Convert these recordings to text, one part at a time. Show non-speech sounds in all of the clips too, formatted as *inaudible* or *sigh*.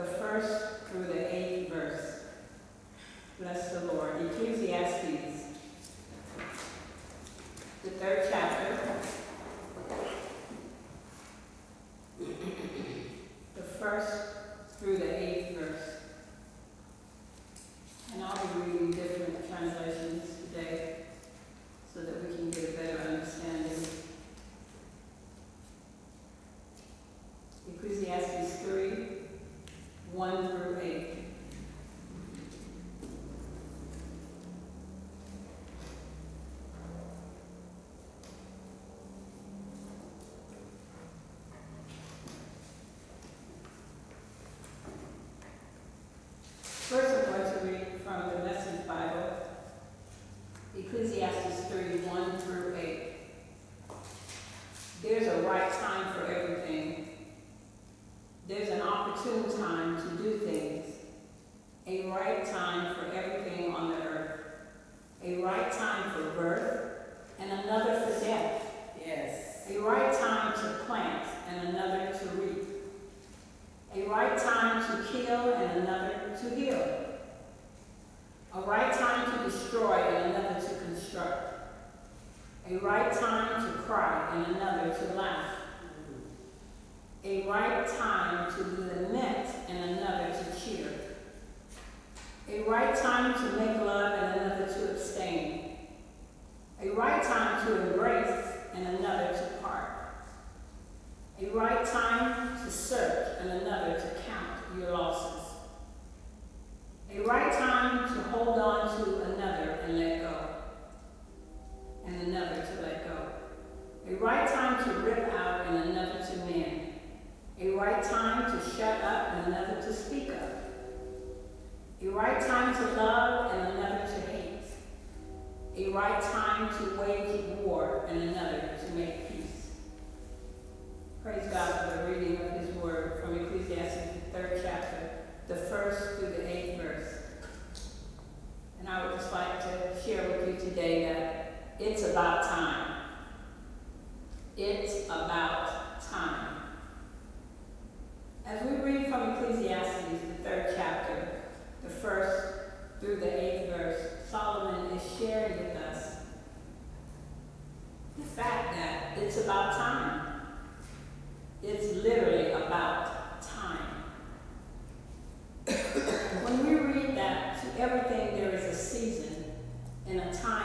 the first through the eighth verse. Bless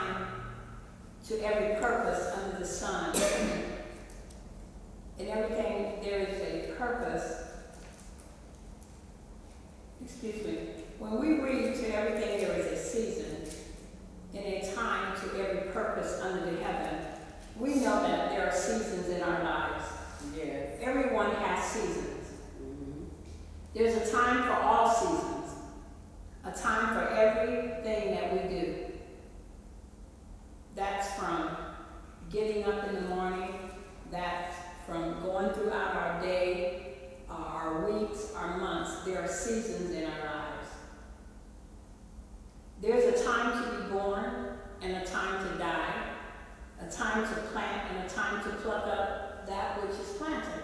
time to every purpose under the sun, in everything there is a purpose. Excuse me. When we read to everything there is a season and a time to every purpose under the heaven, we know that there are seasons in our lives. Yes. Everyone has seasons. Mm-hmm. There's a time for all seasons, a time for everything that we do. That's from getting up in the morning, that's from going throughout our day, uh, our weeks, our months. There are seasons in our lives. There's a time to be born and a time to die, a time to plant and a time to pluck up that which is planted.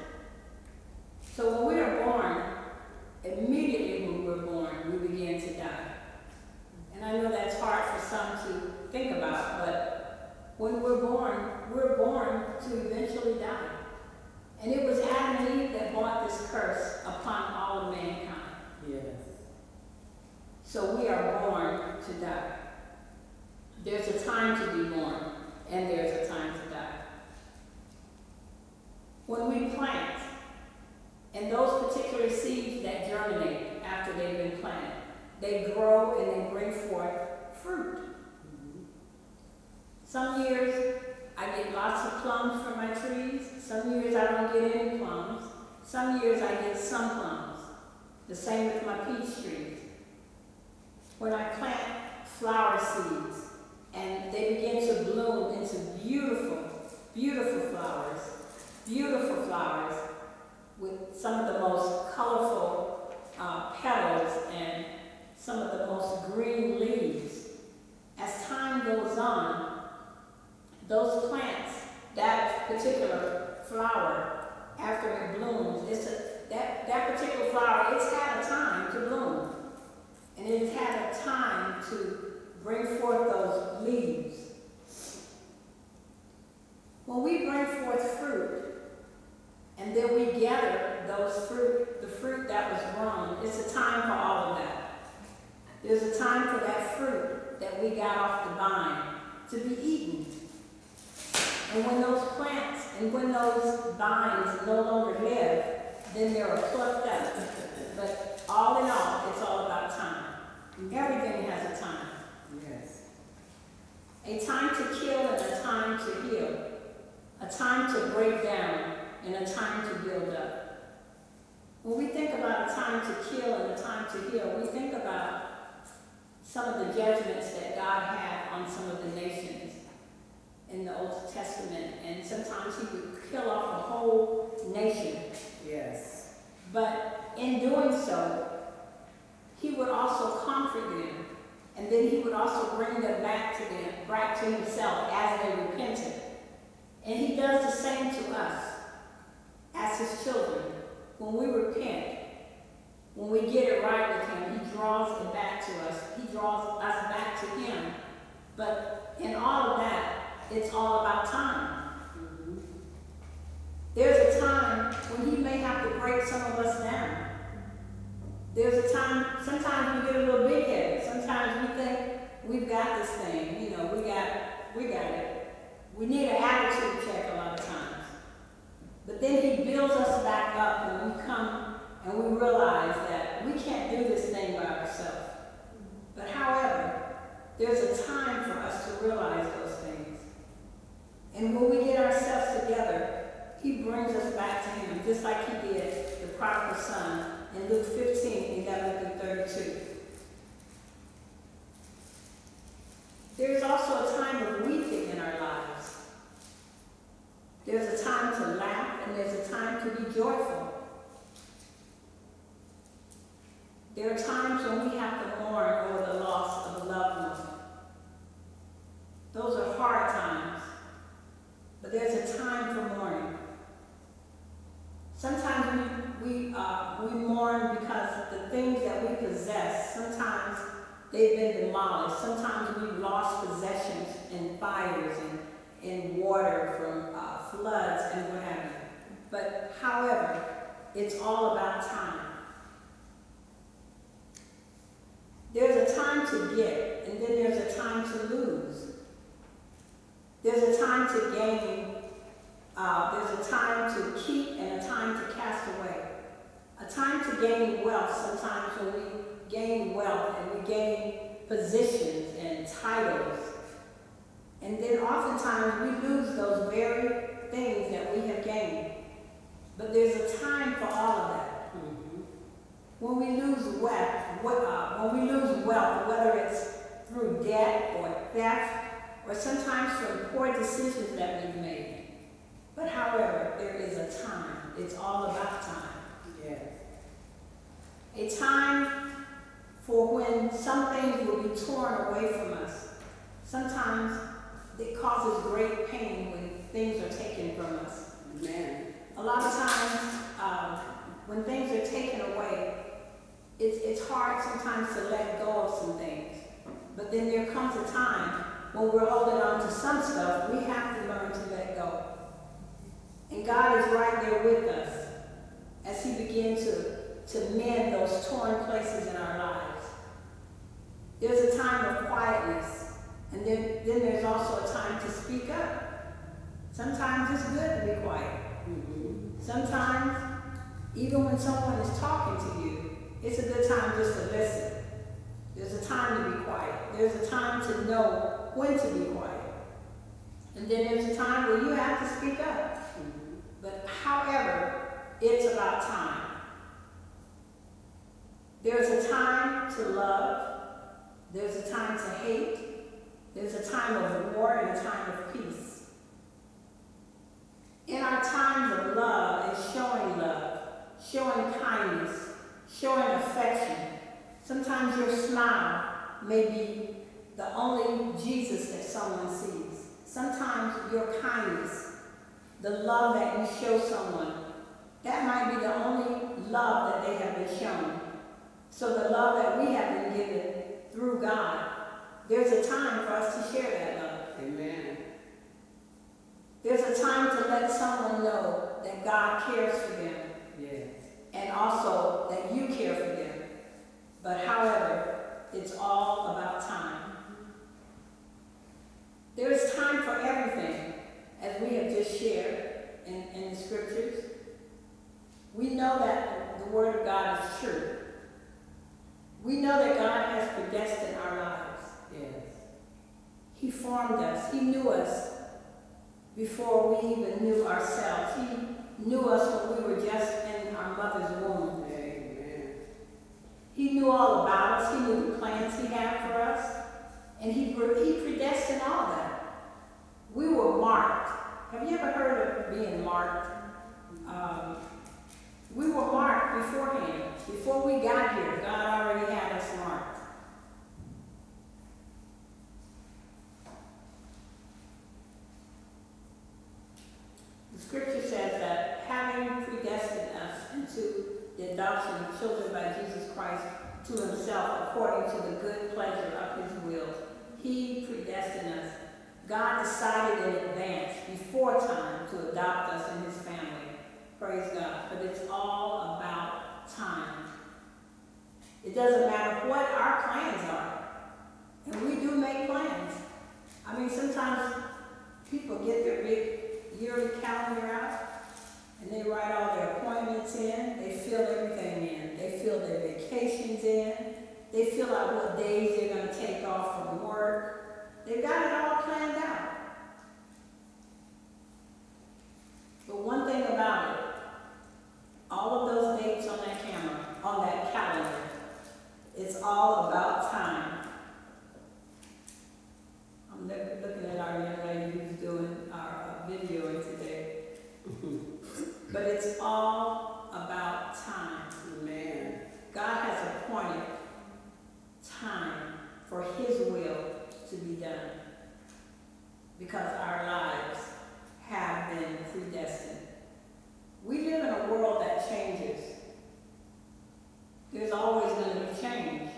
So when we are born, immediately when we're born, we begin to die. And I know that's hard for some to think about, but when we're born, we're born to eventually die. And it was Adam and Eve that brought this curse upon all of mankind. Yes. So we are born to die. There's a time to be born, and there's a time to die. When we plant, and those particular seeds that germinate after they've been planted, they grow and they bring forth fruit. Mm-hmm. Some years I get lots of plums from my trees. Some years I don't get any plums. Some years I get some plums. The same with my peach trees. When I plant flower seeds and they begin to bloom into beautiful, beautiful flowers, beautiful flowers with some of the most colorful uh, petals and some of the most green leaves. As time goes on, those plants, that particular flower, after it blooms, it's a, that, that particular flower, it's had a time to bloom. And it's had a time to bring forth those leaves. When we bring forth fruit, and then we gather those fruit, the fruit that was grown, it's a time for all of that. There's a time for that fruit that we got off the vine to be eaten. And when those plants and when those vines no longer live, then they're plucked up. But all in all, it's all about time. Everything has a time. Yes. A time to kill and a time to heal. A time to break down and a time to build up. When we think about a time to kill and a time to heal, we think about some of the judgments that God had on some of the nations in the Old Testament. And sometimes he would kill off a whole nation. Yes. But in doing so, he would also comfort them. And then he would also bring them back to them, back to himself as they repented. And he does the same to us as his children. When we repent, when we get it right with him, he draws it back to us. He draws us back to him. But in all of that, it's all about time. There's a time when he may have to break some of us down. There's a time, sometimes we get a little big headed. Sometimes we think we've got this thing, you know, we got, we got it. We need an attitude check a lot of times. But then he builds us back up when we come and we realize that we can't do this thing by ourselves. But however, there's a time for us to realize things. And when we get ourselves together, he brings us back to him, just like he did the prodigal son in Luke 15, 11 through 32. There's also a time of weeping in our lives. There's a time to laugh and there's a time to be joyful. There are times when we have to mourn over the loss of a loved one. Those are hard times, but there's a time for mourning. Sometimes we, uh, we mourn because the things that we possess, sometimes they've been demolished. Sometimes we've lost possessions in fires and in water from uh, floods and what have you. But however, it's all about time. There's a time to get, and then there's a time to lose. There's a time to gain, uh, there's a time to keep and a time to cast away. A time to gain wealth, sometimes when we gain wealth and we gain positions and titles. And then oftentimes we lose those very things that we have gained. But there's a time for all of that. Mm-hmm. When we lose wealth, uh, when we lose wealth, whether it's through debt or theft, or sometimes from poor decisions that we've made. But however, there is a time. It's all about time. A time for when some things will be torn away from us. Sometimes it causes great pain when things are taken from us. Amen. A lot of times, um, when things are taken away, it's, it's hard sometimes to let go of some things. But then there comes a time when we're holding on to some stuff, we have to learn to let go. And God is right there with us as He begins to, to mend those torn places in our lives. There's a time of quietness, and then, then there's also a time to speak up. Sometimes it's good to be quiet. Mm-hmm. Sometimes, even when someone is talking to you, it's a good time just to listen. There's a time to be quiet. There's a time to know when to be quiet. And then there's a time where you have to speak up. Mm-hmm. But however, it's about time. There's a time to love. There's a time to hate. There's a time of war and a time of peace. In our times of love and showing love, showing kindness, showing affection, sometimes your smile may be the only Jesus that someone sees. Sometimes your kindness, the love that you show someone, That might be the only love that they have been shown. So the love that we have been given through God, there's a time for us to share that love. Amen. There's a time to let someone know that God cares for them Yes. and also that you care for them. But however, it's all about time. There is time for everything, as we have just shared in, in the scriptures. We know that the Word of God is true. We know that God has predestined our lives. Yes. He formed us. He knew us before we even knew ourselves. He knew us when we were just in our mother's womb. Amen. He knew all about us. He knew the plans he had for us. And he, he predestined all that. We were marked. Have you ever heard of being marked? Um, we were marked beforehand. Before we got here, God already had us marked. The scripture says that having predestined us into the adoption of children by Jesus Christ to himself according to the good pleasure of his will, he predestined us. God decided in advance, before time, to adopt us in his family. Praise God. But it's all about time. It doesn't matter what our plans are. And we do make plans. I mean, sometimes people get their big yearly calendar out and they write all their appointments in, they fill everything in. They fill their vacations in, what days they're going to take off from work. They've got it all planned out. But one thing about it, all of those dates on that camera, on that calendar, it's all about time. I'm looking at our young lady who's doing our videoing today. *laughs* But it's all about time. Amen. God has appointed time for His will to be done. Because our lives have been predestined. We live in a world that changes. There's always going to be change.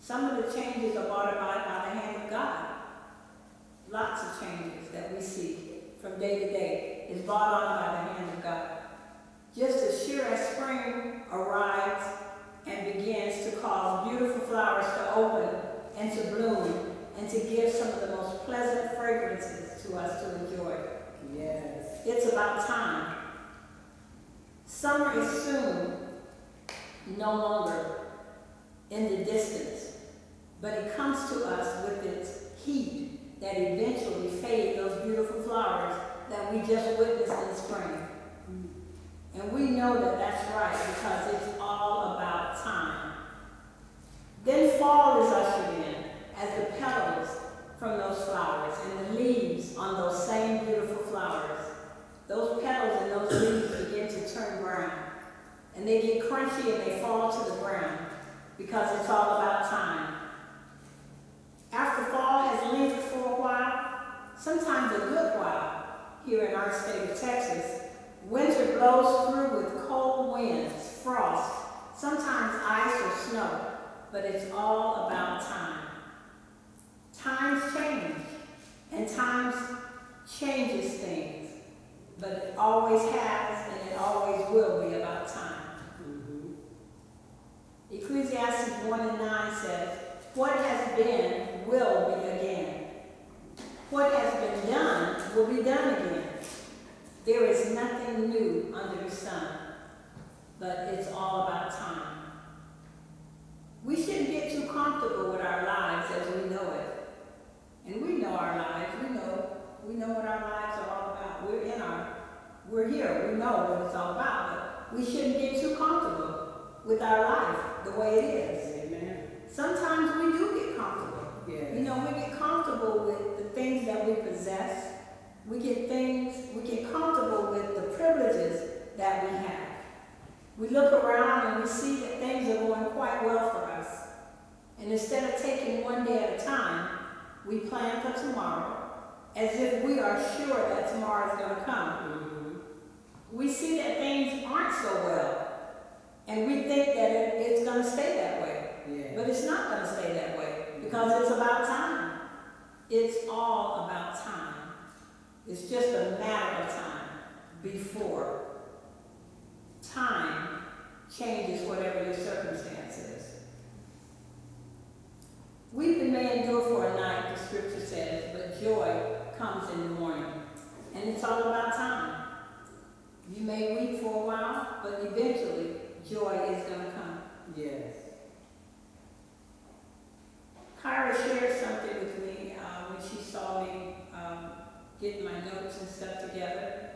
Some of the changes are brought about by the hand of God. Lots of changes that we see from day to day is brought on by the hand of God. Just as sure as spring arrives and begins to cause beautiful flowers to open and to bloom and to give some of the most pleasant fragrances to us to enjoy. Yes. It's about time. Summer is soon no longer in the distance, but it comes to us with its heat that eventually fade those beautiful flowers that we just witnessed in spring. And we know that that's right because it's all about time. Then fall is ushered in as the petals from those flowers and the leaves on those same beautiful flowers. Those petals and those leaves begin to turn brown. And they get crunchy and they fall to the ground because it's all about time. After fall has lingered for a while, sometimes a good while, here in our state of Texas, winter blows through with cold winds, frost, sometimes ice or snow, but it's all about time. Times change, and times changes things, but it always has and it always will be about time. Mm-hmm. Ecclesiastes 1 and 9 says, What has been will be again. What has been done will be done again. There is nothing new under the sun, but it's all about time. We shouldn't get too comfortable with our lives as we know it. And we know our lives. We know we know what our lives are all about. We're in our we're here. We know what it's all about. But we shouldn't get too comfortable with our life the way it is. Amen. Sometimes we we get things, we get comfortable with the privileges that we have. We look around and we see that things are going quite well for us. And instead of taking one day at a time, we plan for tomorrow as if we are sure that tomorrow is going to come. Mm-hmm. We see that things aren't so well, and we think that it, it's going to stay that way. Yeah. But it's not going to stay that way mm-hmm. because it's about time. It's all about time. It's just a matter of time before time changes whatever your circumstance is. Weeping may endure for a night, the scripture says, but joy comes in the morning. And it's all about time. You may weep for a while, but eventually joy is going to come. Yes. Kyra shared something with me uh, when she saw me um, getting my notes and stuff together.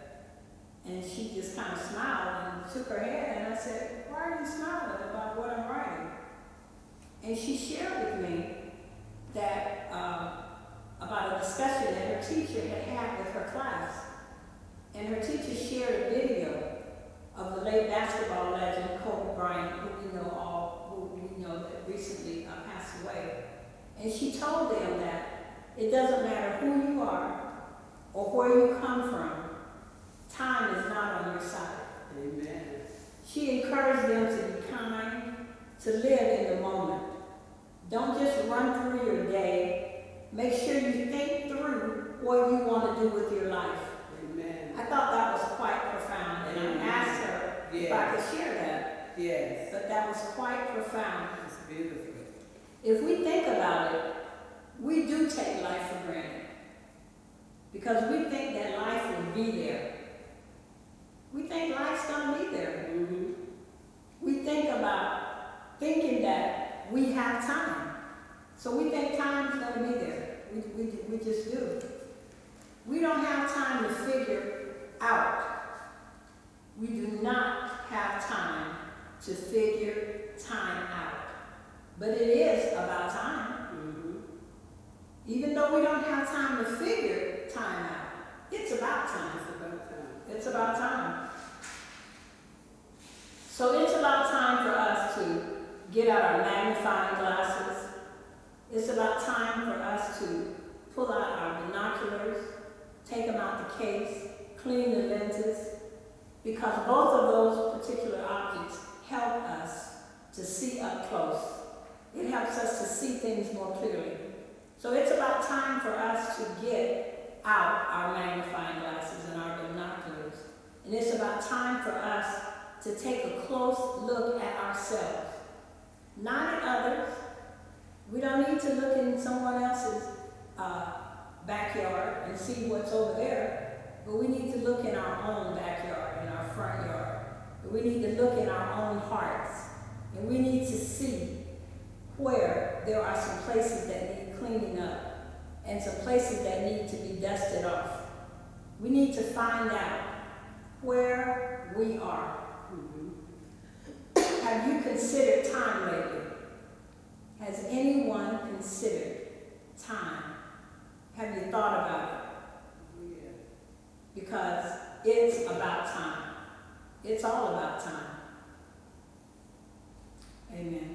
And she just kind of smiled and shook her head. And I said, Why are you smiling about what I'm writing? And she shared with me that um, about a discussion that her teacher had had with her class. And her teacher shared a video of the late basketball legend Kobe Bryant, who we know all, who we know that recently uh, passed away. And she told them that it doesn't matter who you are or where you come from, time is not on your side. Amen. She encouraged them to be kind, to live in the moment. Don't just run through your day. Make sure you think through what you want to do with your life. Amen. I thought that was quite profound, and I mm-hmm. asked her if I could share that, Yes. but that was quite profound. It's beautiful. If we think about it, we do take life for granted. Because we think that life will be there. We think life's gonna be there. Mm-hmm. We think about thinking that we have time. So we think time's gonna be there. We, we, we just do. We don't have time to figure out. We do not have time to figure time out. But it is about time. Mm-hmm. Even though we don't have time to figure time out, it's about time. It's about time. It's about time. So it's about time for us to get out our magnifying glasses. It's about time for us to pull out our binoculars, take them out the case, clean the lenses, because both of those particular objects help us to see up close. It helps us to see things more clearly. So it's about time for us to get out our magnifying glasses and our binoculars. And it's about time for us to take a close look at ourselves, not at others. We don't need to look in someone else's uh, backyard and see what's over there, but we need to look in our own backyard, in our front yard. We need to look in our own hearts, and we need to see where there are some places that need cleaning up and some places that need to be dusted off. We need to find out where we are. Mm -hmm. Have you considered time lately? Has anyone considered time? Have you thought about it? Yeah. Because it's about time. It's all about time. Amen.